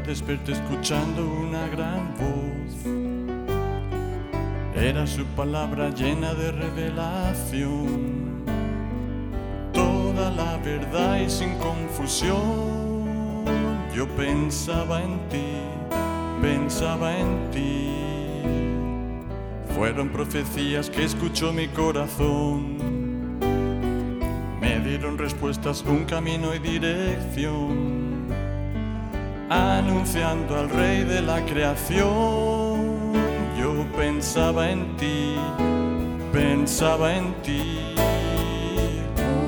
desperté escuchando una gran voz. Era su palabra llena de revelación. Toda la verdad y sin confusión. Yo pensaba en ti, pensaba en ti. Fueron profecías que escuchó mi corazón. Me dieron respuestas, un camino y dirección anunciando al rey de la creación. Yo pensaba en ti, pensaba en ti.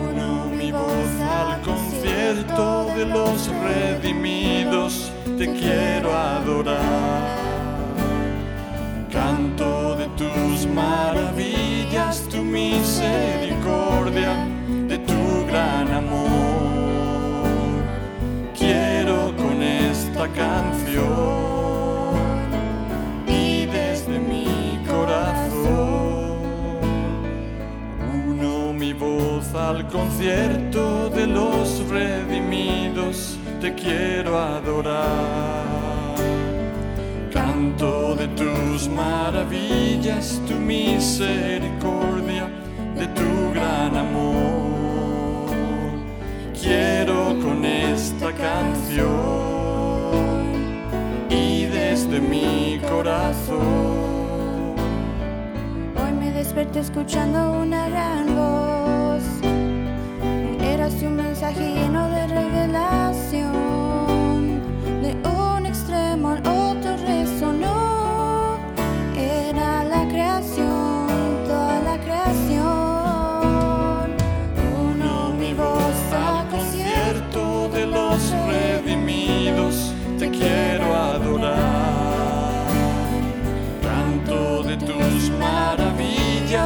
Uno mi voz al concierto de los redimidos, te quiero adorar. Al concierto de los redimidos, te quiero adorar. Canto de tus maravillas, tu misericordia, de tu gran amor. Quiero con esta canción y desde mi corazón. Hoy me desperté escuchando una gran voz.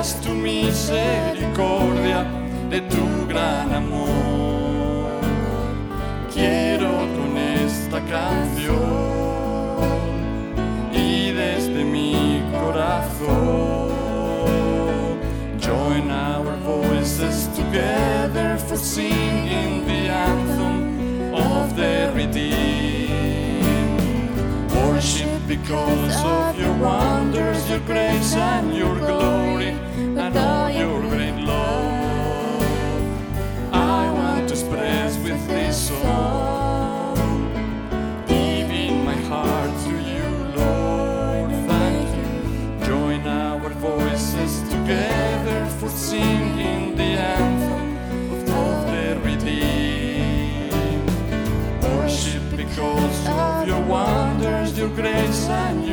Maravillas, tu misericordia, de tu gran amor. Quiero con esta canción y desde mi corazón join our voices together for singing the anthem of the redeemed. Worship because of your wonders, your grace and your glory, and all your great love. I want to express with this song, giving my heart to you, Lord. Thank you. Join our voices together for singing the anthem of the redeemed. Worship because of your wonders, your grace and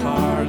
heart